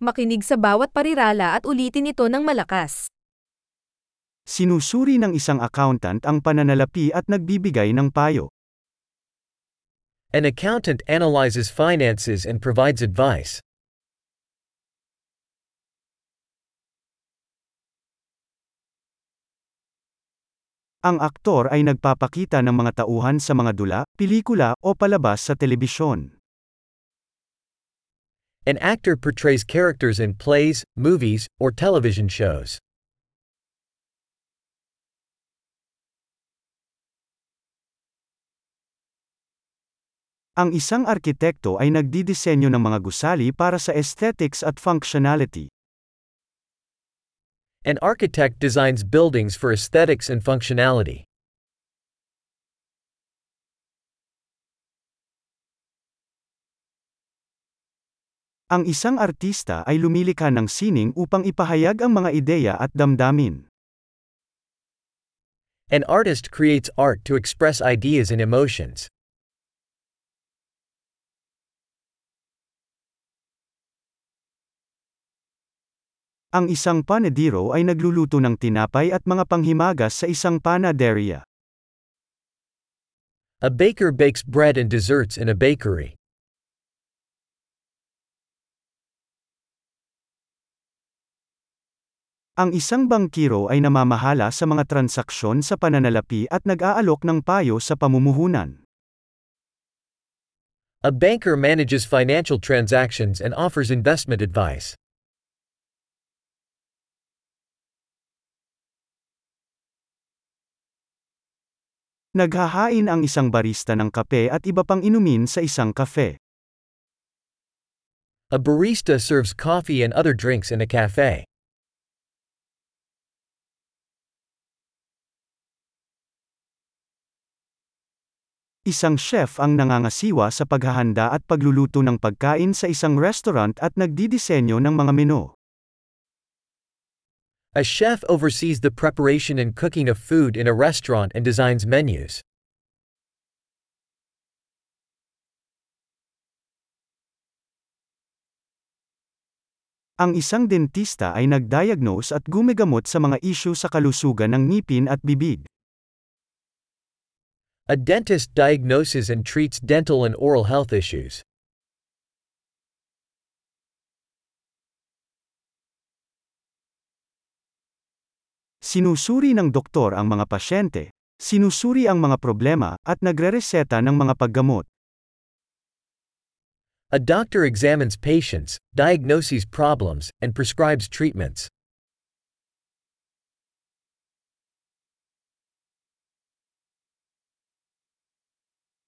Makinig sa bawat parirala at ulitin ito ng malakas. Sinusuri ng isang accountant ang pananalapi at nagbibigay ng payo. An accountant analyzes finances and provides advice. Ang aktor ay nagpapakita ng mga tauhan sa mga dula, pelikula, o palabas sa telebisyon. An actor portrays characters in plays, movies, or television shows. Ang isang arkitekto ay nagdidisenyo ng mga gusali para sa aesthetics at functionality. An architect designs buildings for aesthetics and functionality. Ang isang artista ay lumilikha ng sining upang ipahayag ang mga ideya at damdamin. An artist creates art to express ideas and emotions. Ang isang panadero ay nagluluto ng tinapay at mga panghimagas sa isang panaderia. A baker bakes bread and desserts in a bakery. Ang isang bangkiro ay namamahala sa mga transaksyon sa pananalapi at nag-aalok ng payo sa pamumuhunan. A banker manages financial transactions and offers investment advice. Naghahain ang isang barista ng kape at iba pang inumin sa isang kafe. A barista serves coffee and other drinks in a cafe. Isang chef ang nangangasiwa sa paghahanda at pagluluto ng pagkain sa isang restaurant at nagdidisenyo ng mga menu. A chef oversees the preparation and cooking of food in a restaurant and designs menus. Ang isang dentista ay nagdiagnose at gumigamot sa mga isyu sa kalusugan ng ngipin at bibig. A dentist diagnoses and treats dental and oral health issues. Sinusuri ng doktor ang mga pasyente, sinusuri ang mga problema, at nagrereseta ng mga paggamot. A doctor examines patients, diagnoses problems, and prescribes treatments.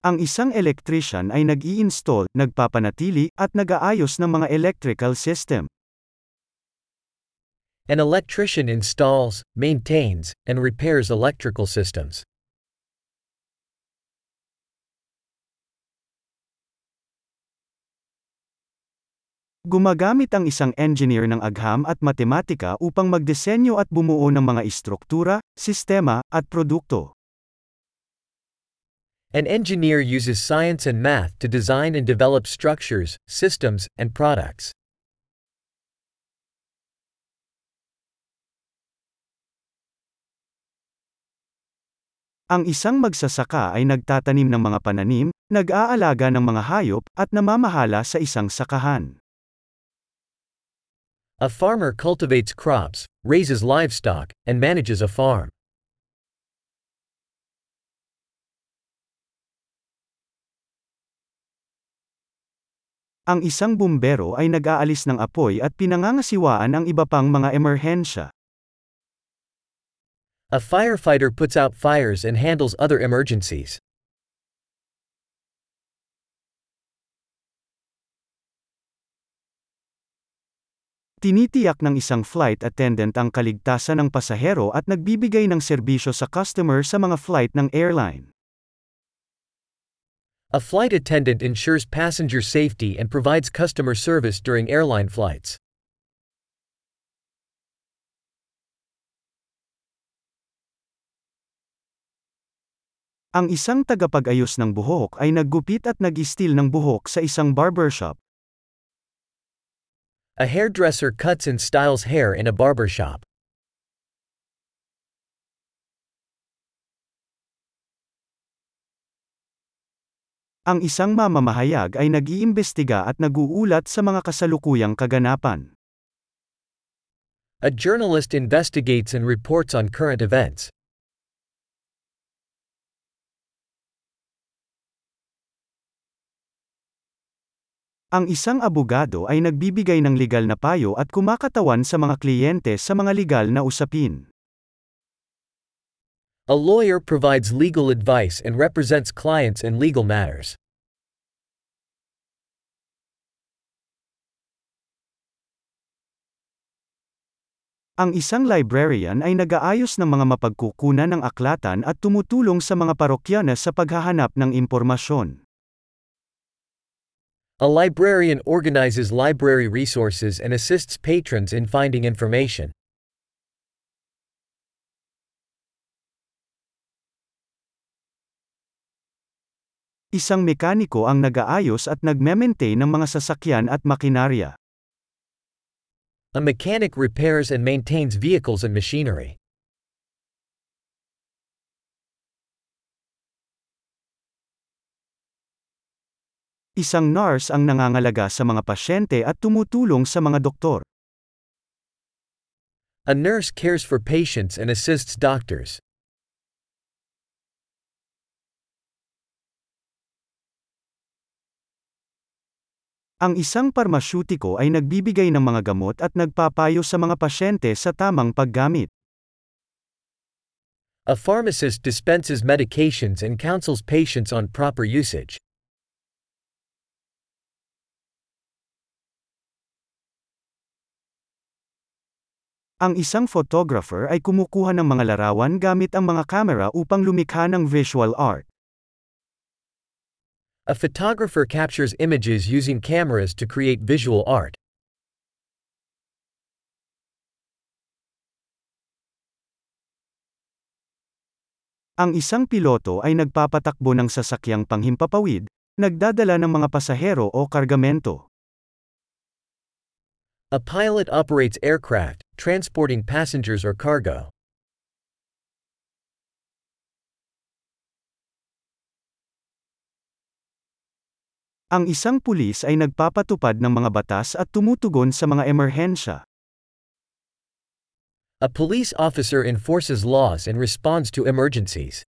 Ang isang electrician ay nag-i-install, nagpapanatili, at nag-aayos ng mga electrical system. An electrician installs, maintains, and repairs electrical systems. Gumagamit ang isang engineer ng agham at matematika upang magdisenyo at bumuo ng mga istruktura, sistema, at produkto. An engineer uses science and math to design and develop structures, systems, and products. Ang isang magsasaka ay nagtatanim ng mga pananim, nag-aalaga ng mga hayop, at namamahala sa isang sakahan. A farmer cultivates crops, raises livestock, and manages a farm. Ang isang bumbero ay nag-aalis ng apoy at pinangangasiwaan ang iba pang mga emerhensya. A firefighter puts out fires and handles other emergencies. Tinitiyak ng isang flight attendant ang kaligtasan ng pasahero at nagbibigay ng serbisyo sa customer sa mga flight ng airline. A flight attendant ensures passenger safety and provides customer service during airline flights. Ang isang tagapag-ayos ng buhok ay naggupit at nag-istil ng buhok sa isang barbershop. A hairdresser cuts and styles hair in a barber Ang isang mamamahayag ay nag-iimbestiga at nag-uulat sa mga kasalukuyang kaganapan. A journalist investigates and reports on current events. Ang isang abogado ay nagbibigay ng legal na payo at kumakatawan sa mga kliyente sa mga legal na usapin. A lawyer provides legal advice and represents clients in legal matters. Ang isang librarian ay nag-aayos ng mga mapagkukunan ng aklatan at tumutulong sa mga parokyana sa paghahanap ng impormasyon. A librarian organizes library resources and assists patrons in finding information. Isang mekaniko ang nag-aayos at nagme-maintain ng mga sasakyan at makinarya. A mechanic repairs and maintains vehicles and machinery. Isang nurse ang nangangalaga sa mga pasyente at tumutulong sa mga doktor. A nurse cares for patients and assists doctors. Ang isang parmasyutiko ay nagbibigay ng mga gamot at nagpapayo sa mga pasyente sa tamang paggamit. A pharmacist dispenses medications and counsels patients on proper usage. Ang isang photographer ay kumukuha ng mga larawan gamit ang mga kamera upang lumikha ng visual art. A photographer captures images using cameras to create visual art. Ang isang piloto ay nagpapatakbo ng sasakyang panghimpapawid, nagdadala ng mga pasahero o kargamento. A pilot operates aircraft, transporting passengers or cargo. Ang isang pulis ay nagpapatupad ng mga batas at tumutugon sa mga emerhensya. A police officer enforces laws and responds to emergencies.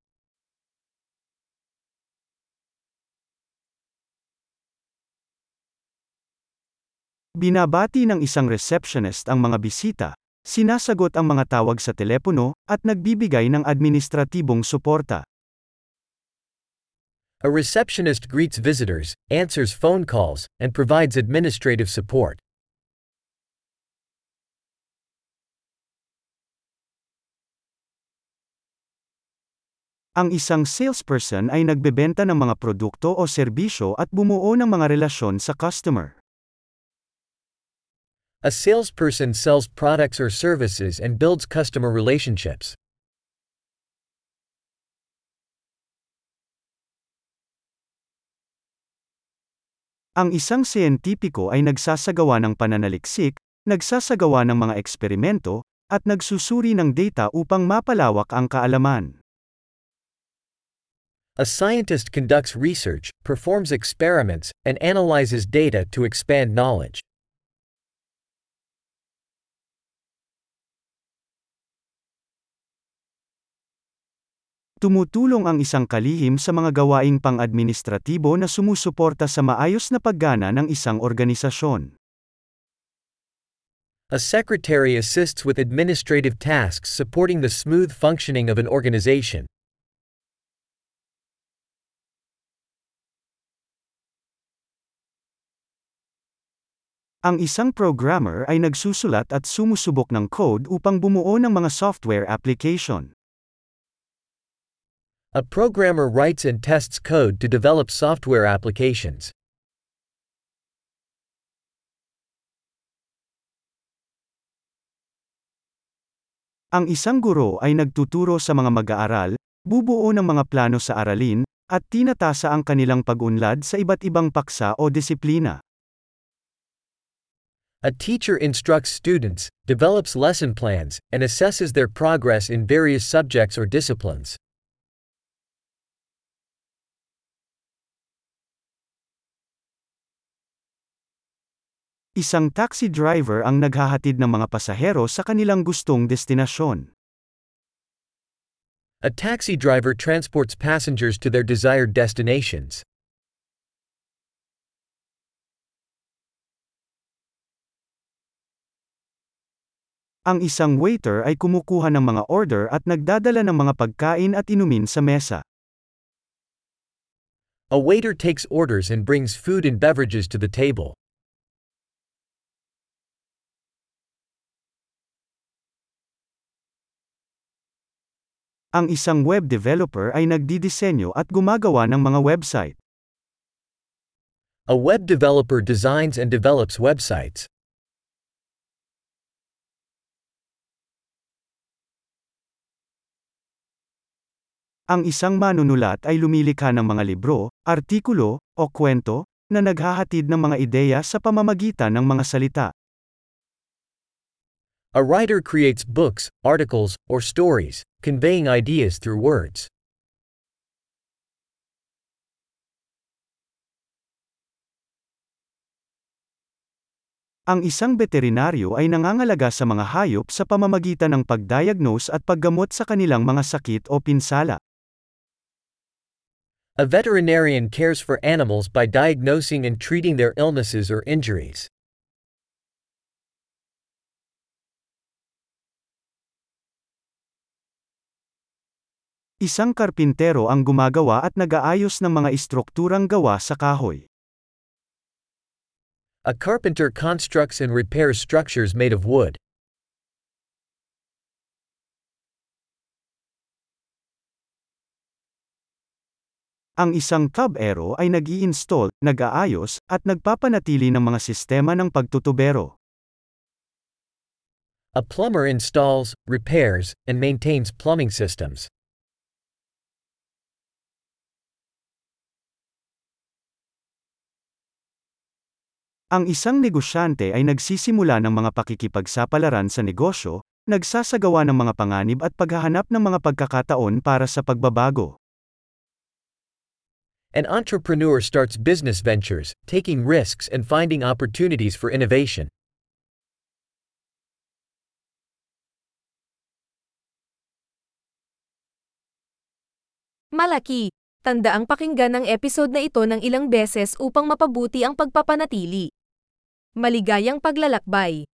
Binabati ng isang receptionist ang mga bisita, sinasagot ang mga tawag sa telepono, at nagbibigay ng administratibong suporta. A receptionist greets visitors, answers phone calls, and provides administrative support. Ang isang salesperson ay nagbebenta ng mga produkto o serbisyo at bumuo ng mga relasyon sa customer. A salesperson sells products or services and builds customer relationships. Ang isang siyentipiko ay nagsasagawa ng pananaliksik, nagsasagawa ng mga eksperimento, at nagsusuri ng data upang mapalawak ang kaalaman. A scientist conducts research, performs experiments, and analyzes data to expand knowledge. Tumutulong ang isang kalihim sa mga gawaing pang-administratibo na sumusuporta sa maayos na paggana ng isang organisasyon. A secretary assists with administrative tasks supporting the smooth functioning of an organization. Ang isang programmer ay nagsusulat at sumusubok ng code upang bumuo ng mga software application. A programmer writes and tests code to develop software applications. Ang isang guro ay nagtuturo sa mga mag-aaral, bubuo ng mga plano sa aralin, at tinatasa ang kanilang pag-unlad sa iba't ibang paksa o disiplina. A teacher instructs students, develops lesson plans, and assesses their progress in various subjects or disciplines. Isang taxi driver ang naghahatid ng mga pasahero sa kanilang gustong destinasyon. A taxi driver transports passengers to their desired destinations. Ang isang waiter ay kumukuha ng mga order at nagdadala ng mga pagkain at inumin sa mesa. A waiter takes orders and brings food and beverages to the table. Ang isang web developer ay nagdidisenyo at gumagawa ng mga website. A web developer designs and develops websites. Ang isang manunulat ay lumilikha ng mga libro, artikulo, o kwento, na naghahatid ng mga ideya sa pamamagitan ng mga salita. A writer creates books, articles, or stories, conveying ideas through words. Ang isang veterinaryo ay nangangalaga sa mga hayop sa pamamagitan ng pagdiagnose at paggamot sa kanilang mga sakit o pinsala. A veterinarian cares for animals by diagnosing and treating their illnesses or injuries. Isang karpintero ang gumagawa at nag-aayos ng mga istrukturang gawa sa kahoy. A carpenter constructs and repairs structures made of wood. Ang isang tubero ay nag install nag-aayos, at nagpapanatili ng mga sistema ng pagtutubero. A plumber installs, repairs, and maintains plumbing systems. Ang isang negosyante ay nagsisimula ng mga pakikipagsapalaran sa negosyo, nagsasagawa ng mga panganib at paghahanap ng mga pagkakataon para sa pagbabago. An entrepreneur starts business ventures, taking risks and finding opportunities for innovation. Malaki. Tandaang pakinggan ang episode na ito ng ilang beses upang mapabuti ang pagpapanatili. Maligayang paglalakbay.